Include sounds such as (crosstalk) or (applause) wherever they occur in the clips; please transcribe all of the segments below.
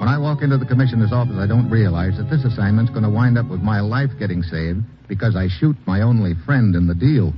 when I walk into the commissioner's office, I don't realize that this assignment's going to wind up with my life getting saved because I shoot my only friend in the deal.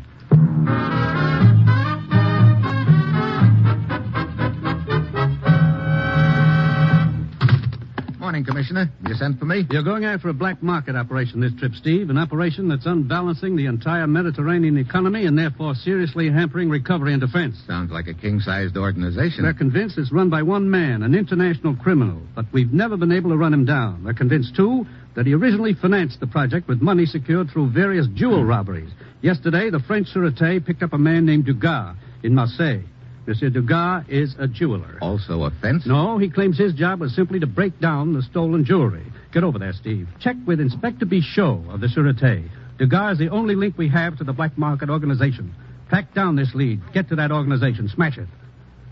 Morning, Commissioner. You sent for me? You're going after a black market operation this trip, Steve. An operation that's unbalancing the entire Mediterranean economy and therefore seriously hampering recovery and defense. Sounds like a king-sized organization. They're convinced it's run by one man, an international criminal, but we've never been able to run him down. They're convinced, too, that he originally financed the project with money secured through various jewel robberies. Yesterday, the French Sûreté picked up a man named Dugas in Marseille. Monsieur Dugas is a jeweler. Also a fence? No, he claims his job was simply to break down the stolen jewelry. Get over there, Steve. Check with Inspector Bichot of the Sûreté. Dugas is the only link we have to the black market organization. Track down this lead. Get to that organization. Smash it.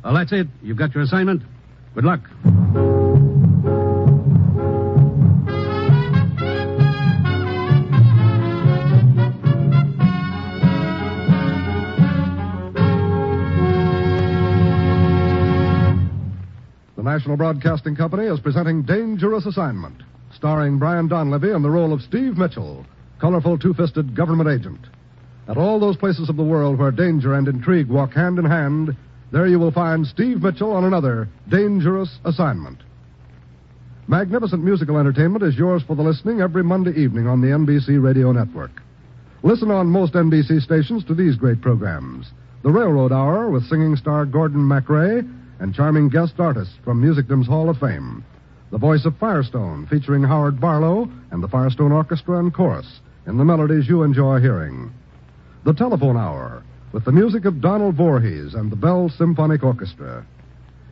Well, that's it. You've got your assignment. Good luck. National Broadcasting Company is presenting Dangerous Assignment, starring Brian Donlevy in the role of Steve Mitchell, colorful two fisted government agent. At all those places of the world where danger and intrigue walk hand in hand, there you will find Steve Mitchell on another dangerous assignment. Magnificent musical entertainment is yours for the listening every Monday evening on the NBC Radio Network. Listen on most NBC stations to these great programs The Railroad Hour with singing star Gordon MacRae and charming guest artists from Musicdom's Hall of Fame. The Voice of Firestone, featuring Howard Barlow and the Firestone Orchestra and Chorus in the melodies you enjoy hearing. The Telephone Hour, with the music of Donald Voorhees and the Bell Symphonic Orchestra.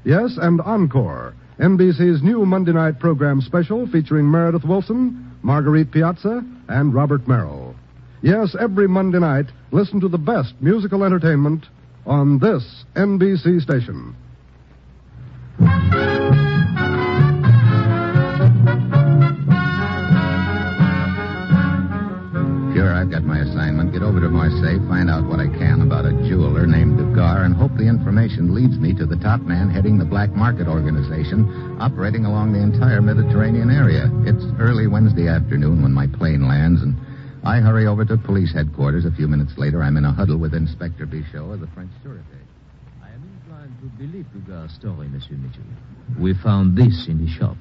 Yes, and Encore, NBC's new Monday night program special featuring Meredith Willson, Marguerite Piazza, and Robert Merrill. Yes, every Monday night, listen to the best musical entertainment on this NBC station. Sure, I've got my assignment. Get over to Marseille, find out what I can about a jeweler named Dugar, and hope the information leads me to the top man heading the black market organization operating along the entire Mediterranean area. It's early Wednesday afternoon when my plane lands, and I hurry over to police headquarters. A few minutes later, I'm in a huddle with Inspector Bichot of the French Sûreté. To believe story, Monsieur Mitchell. We found this in the shop.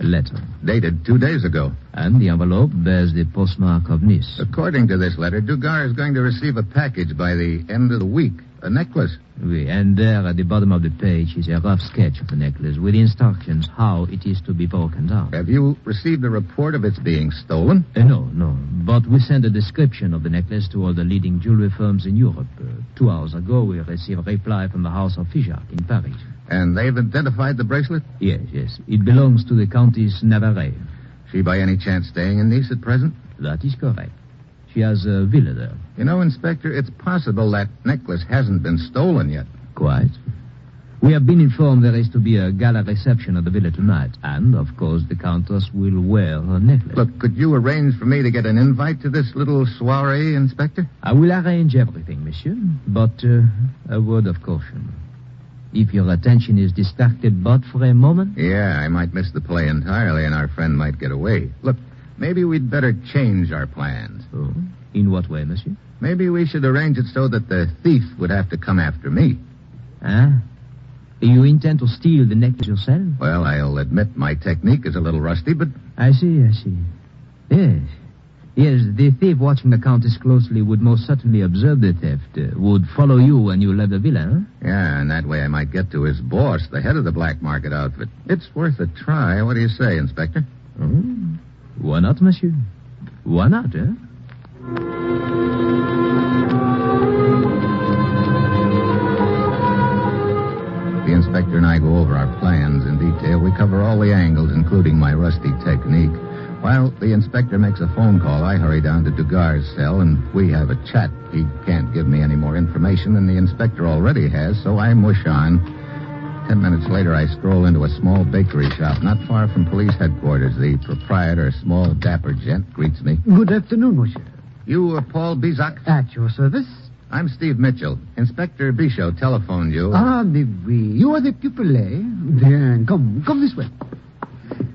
A letter. Dated two days ago. And the envelope bears the postmark of Nice. According to this letter, Dugar is going to receive a package by the end of the week. A necklace. Oui, and there at the bottom of the page is a rough sketch of the necklace with instructions how it is to be broken down. Have you received a report of its being stolen? Uh, no, no. But we sent a description of the necklace to all the leading jewelry firms in Europe. Uh, two hours ago, we received a reply from the house of Figeac in Paris. And they've identified the bracelet? Yes, yes. It belongs to the Countess Navarre. She by any chance staying in Nice at present? That is correct. She has a villa there. You know, Inspector, it's possible that necklace hasn't been stolen yet. Quite. We have been informed there is to be a gala reception at the villa tonight, and, of course, the Countess will wear her necklace. Look, could you arrange for me to get an invite to this little soiree, Inspector? I will arrange everything, monsieur, but uh, a word of caution. If your attention is distracted but for a moment, Yeah, I might miss the play entirely, and our friend might get away. Look, maybe we'd better change our plans. oh, in what way, monsieur? Maybe we should arrange it so that the thief would have to come after me. Huh? You intend to steal the necklace yourself? Well, I'll admit my technique is a little rusty, but I see, I see. Yes. Yes, the thief watching the Countess closely would most certainly observe the theft, uh, would follow you when you left the villa, huh? yeah, and that way I might get to his boss, the head of the black market outfit. It's worth a try. What do you say, Inspector? Oh. Why not, monsieur? Why not, eh? The inspector and I go over our plans in detail. We cover all the angles, including my rusty technique. While the inspector makes a phone call, I hurry down to Dugar's cell and we have a chat. He can't give me any more information than the inspector already has, so I mush on. Ten minutes later, I stroll into a small bakery shop not far from police headquarters. The proprietor, a small, dapper gent, greets me. Good afternoon, monsieur. You, are Paul Bizak? At your service. I'm Steve Mitchell. Inspector Bichot telephoned you. Ah, mais oui. You are the pupil, eh? Then come, come this way.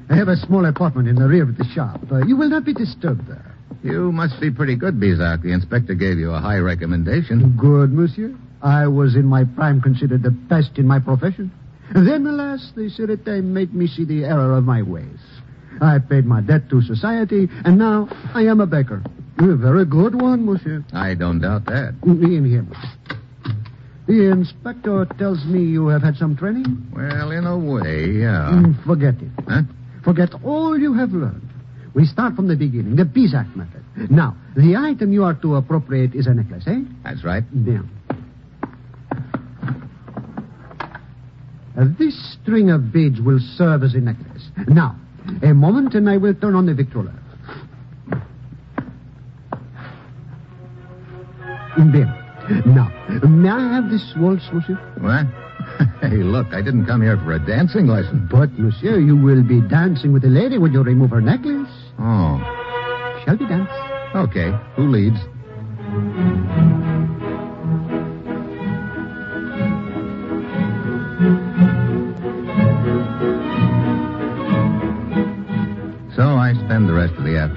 I have a small apartment in the rear of the shop. Uh, you will not be disturbed there. You must be pretty good, Bizak. The inspector gave you a high recommendation. Good, monsieur. I was in my prime considered the best in my profession. Then, alas, the Sûreté made me see the error of my ways. I paid my debt to society, and now I am a baker. A very good one, monsieur. I don't doubt that. In here. The inspector tells me you have had some training. Well, in a way, yeah. Mm, Forget it. Huh? Forget all you have learned. We start from the beginning, the Bizak method. Now, the item you are to appropriate is a necklace, eh? That's right. Now. Uh, this string of beads will serve as a necklace. Now, a moment and I will turn on the victrola. There. Now, may I have this waltz, monsieur? What? (laughs) hey, look, I didn't come here for a dancing lesson. But, monsieur, you will be dancing with the lady when you remove her necklace. Oh, Shall we dance? okay. Who leads?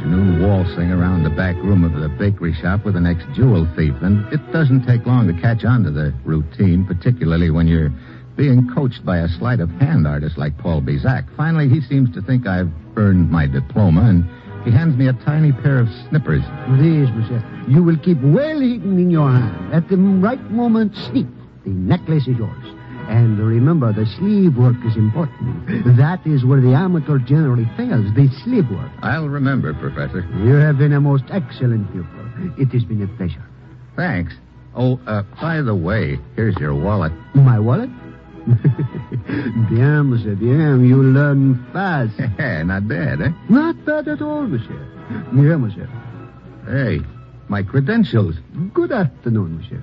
Afternoon waltzing around the back room of the bakery shop with the next jewel thief, and it doesn't take long to catch on to the routine, particularly when you're being coached by a sleight of hand artist like Paul Bizak. Finally, he seems to think I've earned my diploma, and he hands me a tiny pair of snippers. These, monsieur. You will keep well hidden in your hand. At the right moment, sneak. The necklace is yours. And remember, the sleeve work is important. That is where the amateur generally fails, the sleeve work. I'll remember, Professor. You have been a most excellent pupil. It has been a pleasure. Thanks. Oh, uh, by the way, here's your wallet. My wallet? (laughs) bien, monsieur, bien. You learn fast. (laughs) Not bad, eh? Not bad at all, monsieur. Bien, monsieur. Hey, my credentials. Good afternoon, monsieur.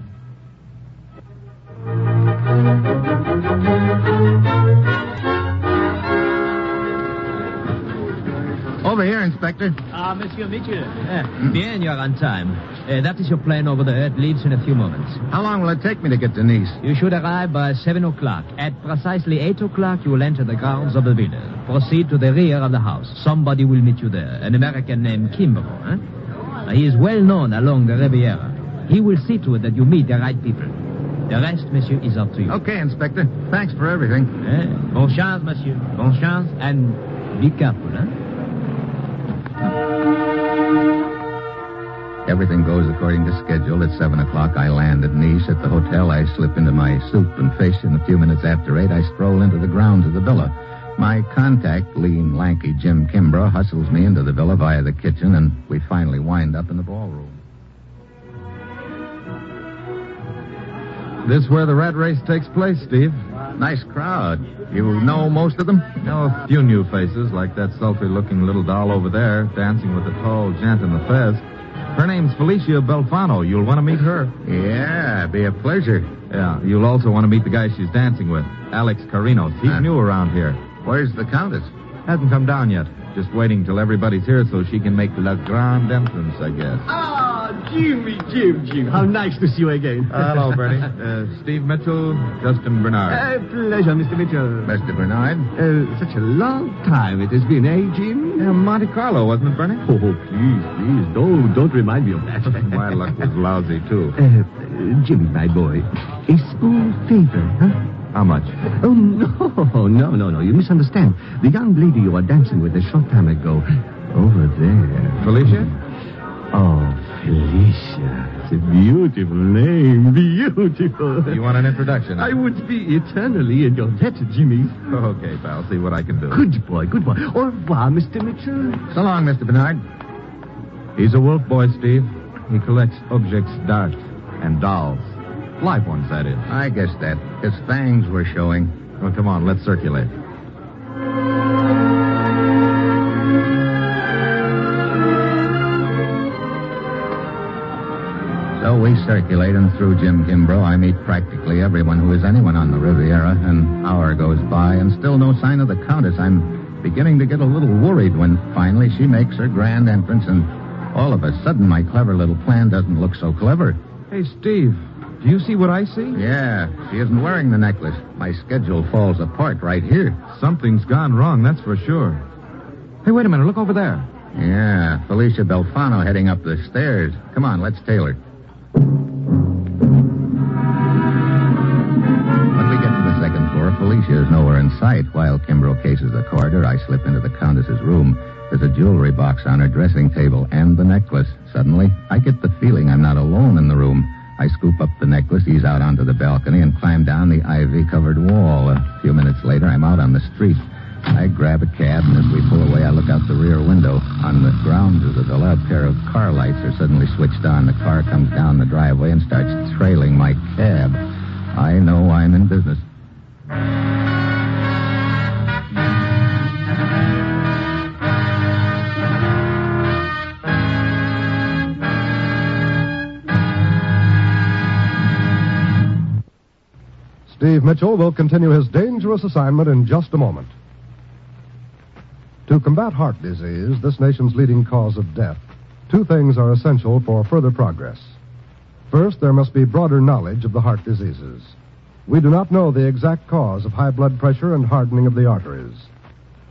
Over here, Inspector. Ah, Monsieur Mitchell. Eh, bien, you're on time. Uh, that is your plane over there. It leaves in a few moments. How long will it take me to get to Nice? You should arrive by 7 o'clock. At precisely 8 o'clock, you will enter the grounds of the villa. Proceed to the rear of the house. Somebody will meet you there. An American named Kimbrough. Huh? Uh, he is well known along the Riviera. He will see to it that you meet the right people. The rest, monsieur, is up to you. Okay, Inspector. Thanks for everything. Eh? Bon chance, monsieur. Bon chance. And be careful, huh? Everything goes according to schedule. At 7 o'clock, I land at Nice. At the hotel, I slip into my suit and fish, and a few minutes after 8, I stroll into the grounds of the villa. My contact, lean, lanky Jim Kimbrough, hustles me into the villa via the kitchen, and we finally wind up in the ballroom. This where the rat race takes place, Steve? Nice crowd. You know most of them? Know a few new faces, like that sultry-looking little doll over there, dancing with the tall gent in the fez. Her name's Felicia Belfano. You'll want to meet her. Yeah, be a pleasure. Yeah, you'll also want to meet the guy she's dancing with, Alex Carinos. He's Huh? new around here. Where's the Countess? Hasn't come down yet. Just waiting till everybody's here so she can make la grande entrance, I guess. Ah, Jimmy, Jim, Jim. How nice to see you again. Hello, Bertie. (laughs) Uh, Steve Mitchell, Justin Bernard. Uh, pleasure, Mr. Mitchell. Mr. Bernard? Uh, such a long time it has been, eh, Jim? Monte Carlo, wasn't it, Bernie? Oh, please, please, don't, don't remind me of that. (laughs) My luck was lousy, too. Uh, Jimmy, my boy, a small favor, huh? How much? Oh, no, no, no, no. You misunderstand. The young lady you were dancing with a short time ago, over there. Felicia? Oh, Felicia. It's a beautiful name. Beautiful. You want an introduction? I would be eternally in your debt, Jimmy. (laughs) Okay, pal. See what I can do. Good boy, good boy. Au revoir, Mr. Mitchell. So long, Mr. Bernard. He's a wolf boy, Steve. He collects objects d'art and dolls. Live ones, that is. I guess that. His fangs were showing. Well, come on, let's circulate. Circulate, and through Jim Kimbrough, I meet practically everyone who is anyone on the Riviera. An hour goes by, and still no sign of the Countess. I'm beginning to get a little worried when finally she makes her grand entrance, and all of a sudden, my clever little plan doesn't look so clever. Hey, Steve, do you see what I see? Yeah, she isn't wearing the necklace. My schedule falls apart right here. Something's gone wrong, that's for sure. Hey, wait a minute. Look over there. Yeah, Felicia Belfano heading up the stairs. Come on, let's tail her. When we get to the second floor, Felicia is nowhere in sight. While Kimbrough cases the corridor, I slip into the Countess's room. There's a jewelry box on her dressing table and the necklace. Suddenly, I get the feeling I'm not alone in the room. I scoop up the necklace, ease out onto the balcony, and climb down the ivy covered wall. A few minutes later, I'm out on the street. I grab a cab, and as we pull away, I look out the rear window. On the grounds of the a pair of car lights are suddenly switched on. The car comes down the driveway and starts trailing my cab. I know I'm in business. Steve Mitchell will continue his dangerous assignment in just a moment. To combat heart disease, this nation's leading cause of death, two things are essential for further progress. First, there must be broader knowledge of the heart diseases. We do not know the exact cause of high blood pressure and hardening of the arteries.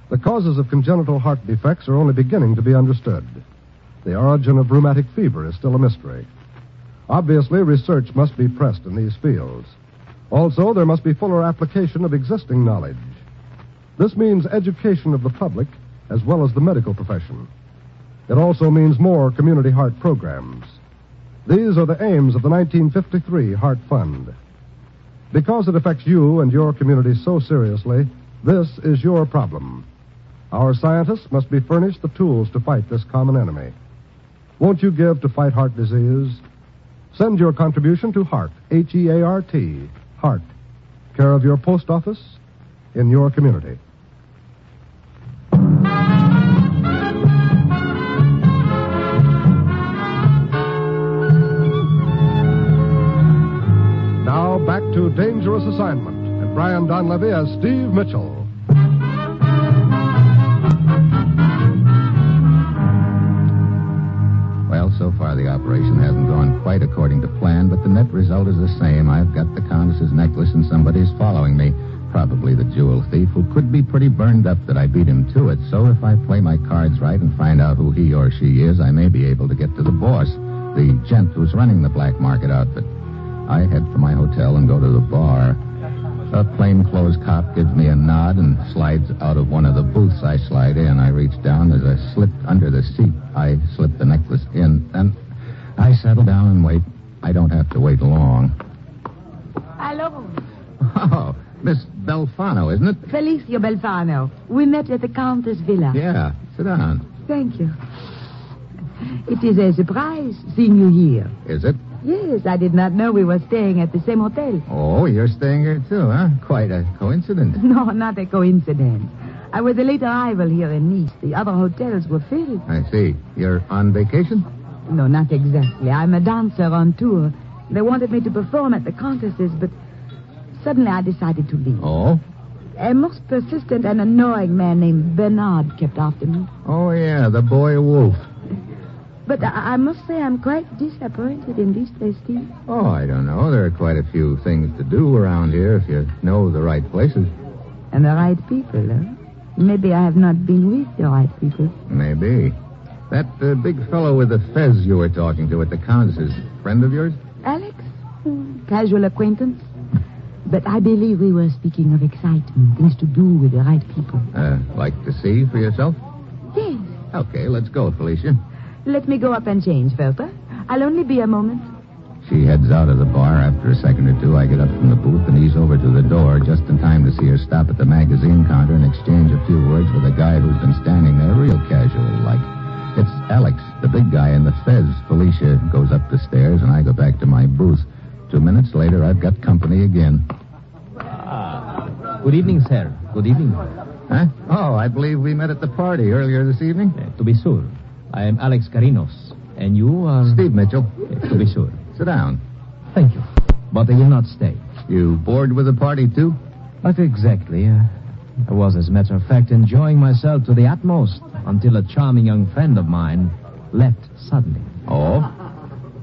The causes of congenital heart defects are only beginning to be understood. The origin of rheumatic fever is still a mystery. Obviously, research must be pressed in these fields. Also, there must be fuller application of existing knowledge. This means education of the public as well as the medical profession. It also means more community heart programs. These are the aims of the 1953 Heart Fund. Because it affects you and your community so seriously, this is your problem. Our scientists must be furnished the tools to fight this common enemy. Won't you give to fight heart disease? Send your contribution to HEART, H E A R T, HEART, care of your post office in your community. Dangerous Assignment and Brian Donlevy as Steve Mitchell. Well, so far the operation hasn't gone quite according to plan, but the net result is the same. I've got the Countess's necklace and somebody's following me. Probably the jewel thief, who could be pretty burned up that I beat him to it. So if I play my cards right and find out who he or she is, I may be able to get to the boss, the gent who's running the black market outfit. I head for my hotel and go to the bar. A plainclothes cop gives me a nod and slides out of one of the booths. I slide in. I reach down. As I slip under the seat, I slip the necklace in. Then I settle down and wait. I don't have to wait long. Hello. Oh, Miss Belfano, isn't it? Felicia Belfano. We met at the Countess Villa. Yeah. Sit down. Thank you. It is a surprise seeing you here. Is it? Yes, I did not know we were staying at the same hotel. Oh, you're staying here too, huh? Quite a coincidence. (laughs) No, not a coincidence. I was a late arrival here in Nice. The other hotels were filled. I see. You're on vacation? No, not exactly. I'm a dancer on tour. They wanted me to perform at the Countess's, but suddenly I decided to leave. Oh? A most persistent and annoying man named Bernard kept after me. Oh, yeah, the boy wolf. But I, I must say I'm quite disappointed in this place, Steve. Oh, I don't know. There are quite a few things to do around here if you know the right places. And the right people, huh? Maybe I have not been with the right people. Maybe. That uh, big fellow with the fez you were talking to at the Countess's, friend of yours? Alex? Casual acquaintance? But I believe we were speaking of excitement, things to do with the right people. Uh, like to see for yourself? Yes. Okay, let's go, Felicia. Let me go up and change, Felter. I'll only be a moment. She heads out of the bar. After a second or two, I get up from the booth and ease over to the door just in time to see her stop at the magazine counter and exchange a few words with a guy who's been standing there real casual like. It's Alex, the big guy in the fez. Felicia goes up the stairs and I go back to my booth. Two minutes later, I've got company again. Good evening, sir. Good evening. Huh? Oh, I believe we met at the party earlier this evening. Uh, to be sure, I am Alex Carinos. And you are. Steve Mitchell. To be sure. Sit down. Thank you. But I will not stay. You bored with the party, too? Not exactly. Uh, I was, as a matter of fact, enjoying myself to the utmost until a charming young friend of mine left suddenly. Oh?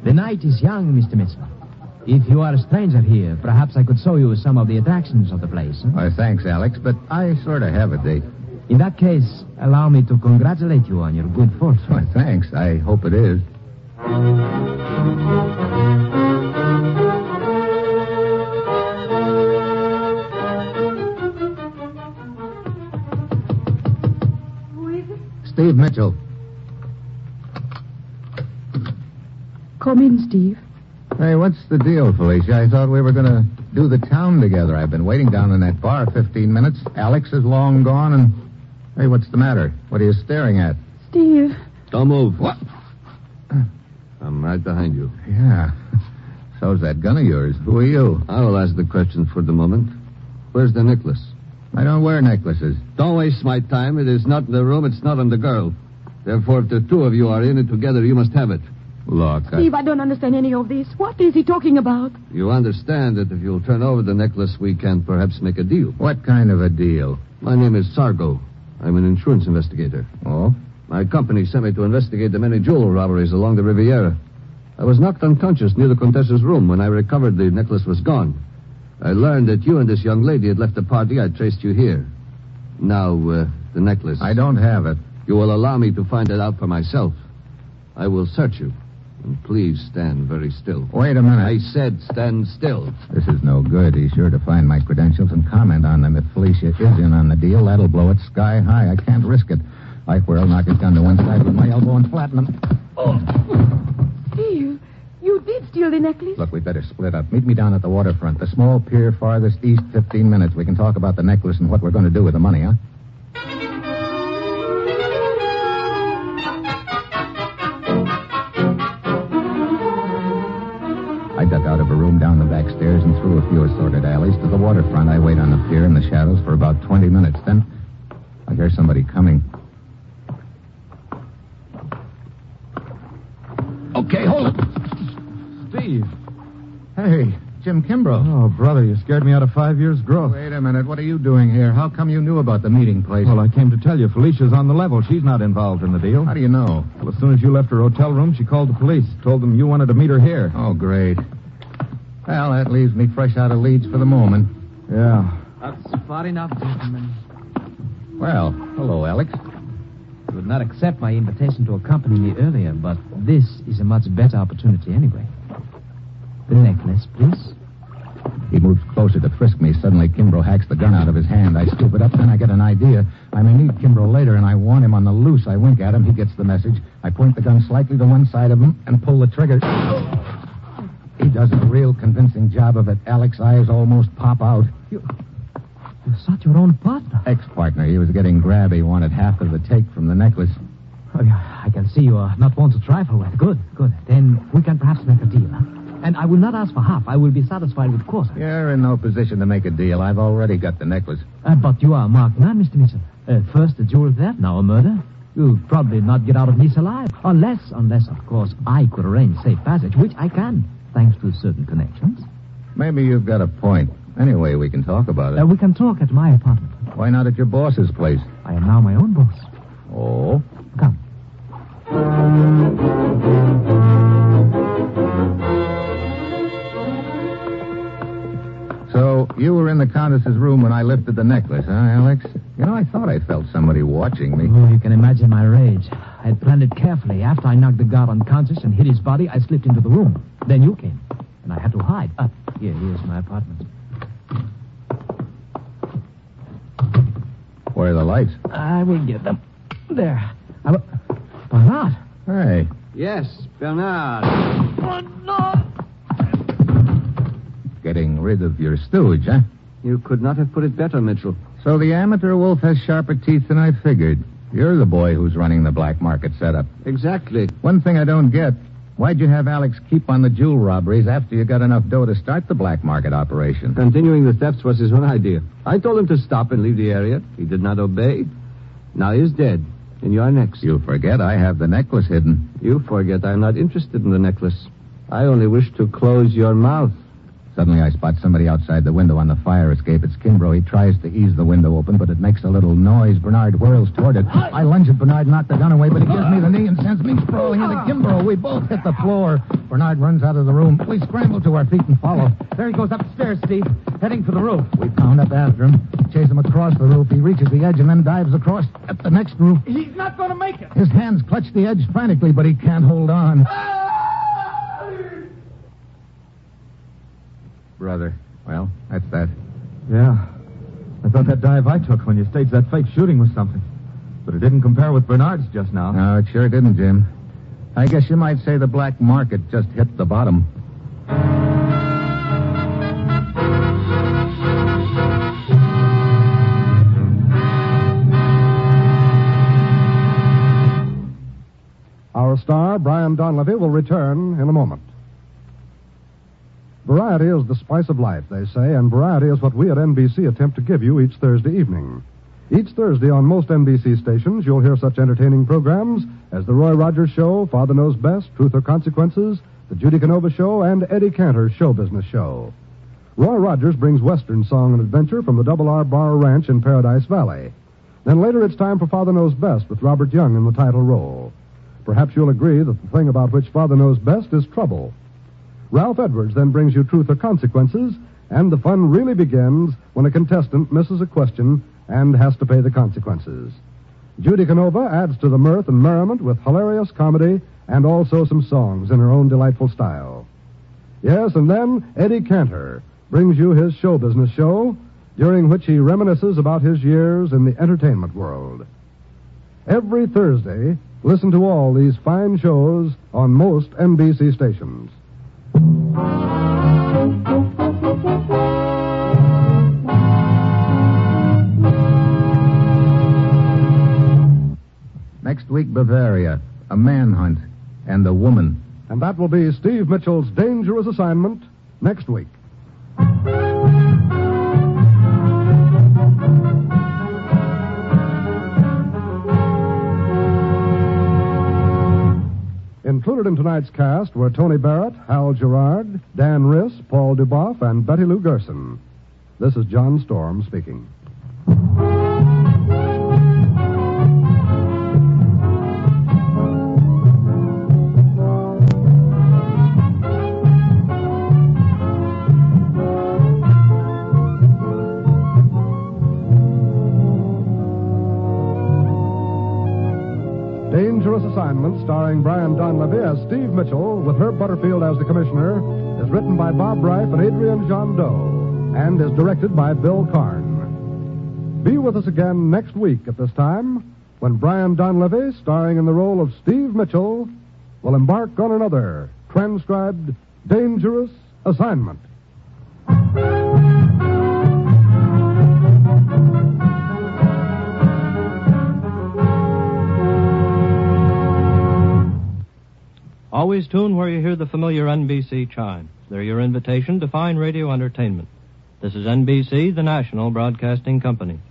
The night is young, Mr. Mitchell. If you are a stranger here, perhaps I could show you some of the attractions of the place. huh? Why, thanks, Alex, but I sort of have a date. In that case, allow me to congratulate you on your good fortune. Why, thanks. I hope it is. Steve Mitchell. Come in, Steve. Hey, what's the deal, Felicia? I thought we were going to do the town together. I've been waiting down in that bar 15 minutes. Alex is long gone, and. Hey, what's the matter? What are you staring at? Steve. Don't move. What? I'm right behind you. Yeah. (laughs) So's that gun of yours. Who are you? I will ask the question for the moment. Where's the necklace? I don't wear necklaces. Don't waste my time. It is not in the room. It's not on the girl. Therefore, if the two of you are in it together, you must have it. Look, I... Steve, I don't understand any of this. What is he talking about? You understand that if you'll turn over the necklace, we can perhaps make a deal. What kind of a deal? My name is Sargo. I'm an insurance investigator. Oh? My company sent me to investigate the many jewel robberies along the Riviera. I was knocked unconscious near the Contessa's room. When I recovered, the necklace was gone. I learned that you and this young lady had left the party. I traced you here. Now, uh, the necklace. I don't have it. You will allow me to find it out for myself. I will search you. And please stand very still. Wait a minute. I said stand still. This is no good. He's sure to find my credentials and comment on them. If Felicia is in on the deal, that'll blow it sky high. I can't risk it. I will knock his gun to one side with my elbow and flatten him. Oh. Steve, you did steal the necklace. Look, we'd better split up. Meet me down at the waterfront. The small pier farthest east, 15 minutes. We can talk about the necklace and what we're going to do with the money, huh? Duck out of a room down the back stairs and through a few assorted alleys to the waterfront. I wait on the pier in the shadows for about 20 minutes. Then I hear somebody coming. Okay, hold it. Steve. Hey, Jim Kimbrough. Oh, brother, you scared me out of five years' growth. Wait a minute. What are you doing here? How come you knew about the meeting place? Well, I came to tell you, Felicia's on the level. She's not involved in the deal. How do you know? Well, as soon as you left her hotel room, she called the police. Told them you wanted to meet her here. Oh, great. Well, that leaves me fresh out of leads for the moment. Yeah. That's far enough, gentlemen. Well, hello, Alex. You would not accept my invitation to accompany me earlier, but this is a much better opportunity anyway. The necklace, please. He moves closer to frisk me. Suddenly, Kimbrough hacks the gun out of his hand. I scoop it up, then I get an idea. I may need Kimbrough later, and I want him on the loose. I wink at him. He gets the message. I point the gun slightly to one side of him and pull the trigger. He does a real convincing job of it. Alex's eyes almost pop out. You you shot your own partner. Ex-partner. He was getting grabby. Wanted half of the take from the necklace. Oh, yeah, I can see you are not one to trifle with. Good, good. Then we can perhaps make a deal. And I will not ask for half. I will be satisfied with quarter. You're in no position to make a deal. I've already got the necklace. Uh, but you are a marked man, Mr. Mitchell. Uh, first a jewel theft, now a murder. You'll probably not get out of this alive. Unless, unless, of course, I could arrange safe passage, which I can, thanks to certain connections. Maybe you've got a point. Anyway, we can talk about it. Uh, we can talk at my apartment. Why not at your boss's place? I am now my own boss. Oh? Come. So you were in the Countess's room when I lifted the necklace, huh, Alex? You know, I thought I felt somebody watching me. Oh, you can imagine my rage. I had planned it carefully. After I knocked the guard unconscious and hit his body, I slipped into the room. Then you came, and I had to hide. Up. Here, here's my apartment. Where are the lights? I will get them. There. I will... Bernard. Hey, Yes, Bernard. Bernard. getting rid of your stooge, huh? You could not have put it better, Mitchell. So the amateur wolf has sharper teeth than I figured. You're the boy who's running the black market setup. Exactly. One thing I don't get. Why'd you have Alex keep on the jewel robberies after you got enough dough to start the black market operation? Continuing the thefts was his own idea. I told him to stop and leave the area. He did not obey. Now he's dead, and you're next. You forget I have the necklace hidden. You forget I'm not interested in the necklace. I only wish to close your mouth. Suddenly, I spot somebody outside the window on the fire escape. It's Kimbrough. He tries to ease the window open, but it makes a little noise. Bernard whirls toward it. I lunge at Bernard, knock the gun away, but he gives me the knee and sends me sprawling into Kimbrough. We both hit the floor. Bernard runs out of the room. We scramble to our feet and follow. There he goes upstairs, Steve, heading for the roof. We pound up after him, chase him across the roof. He reaches the edge and then dives across at the next roof. He's not going to make it. His hands clutch the edge frantically, but he can't hold on. Ah! Brother. Well, that's that. Yeah. I thought that dive I took when you staged that fake shooting was something. But it didn't compare with Bernard's just now. No, it sure didn't, Jim. I guess you might say the black market just hit the bottom. Our star, Brian Donlevy, will return in a moment. Variety is the spice of life, they say, and variety is what we at NBC attempt to give you each Thursday evening. Each Thursday on most NBC stations, you'll hear such entertaining programs as The Roy Rogers Show, Father Knows Best, Truth or Consequences, The Judy Canova Show, and Eddie Cantor's Show Business Show. Roy Rogers brings Western song and adventure from the Double R Bar Ranch in Paradise Valley. Then later it's time for Father Knows Best with Robert Young in the title role. Perhaps you'll agree that the thing about which Father knows best is trouble. Ralph Edwards then brings you Truth or Consequences, and the fun really begins when a contestant misses a question and has to pay the consequences. Judy Canova adds to the mirth and merriment with hilarious comedy and also some songs in her own delightful style. Yes, and then Eddie Cantor brings you his show business show, during which he reminisces about his years in the entertainment world. Every Thursday, listen to all these fine shows on most NBC stations. Next week, Bavaria, a manhunt, and a woman. And that will be Steve Mitchell's dangerous assignment next week. Included in tonight's cast were Tony Barrett, Hal Gerard, Dan Riss, Paul Dubov, and Betty Lou Gerson. This is John Storm speaking. Assignment, starring Brian Donlevy as Steve Mitchell, with Herb Butterfield as the commissioner, is written by Bob Ryf and Adrian Gendot, and is directed by Bill Karn. Be with us again next week at this time, when Brian Donlevy, starring in the role of Steve Mitchell, will embark on another transcribed Dangerous Assignment. Always tune where you hear the familiar NBC chimes. They're your invitation to fine radio entertainment. This is NBC, the national broadcasting company.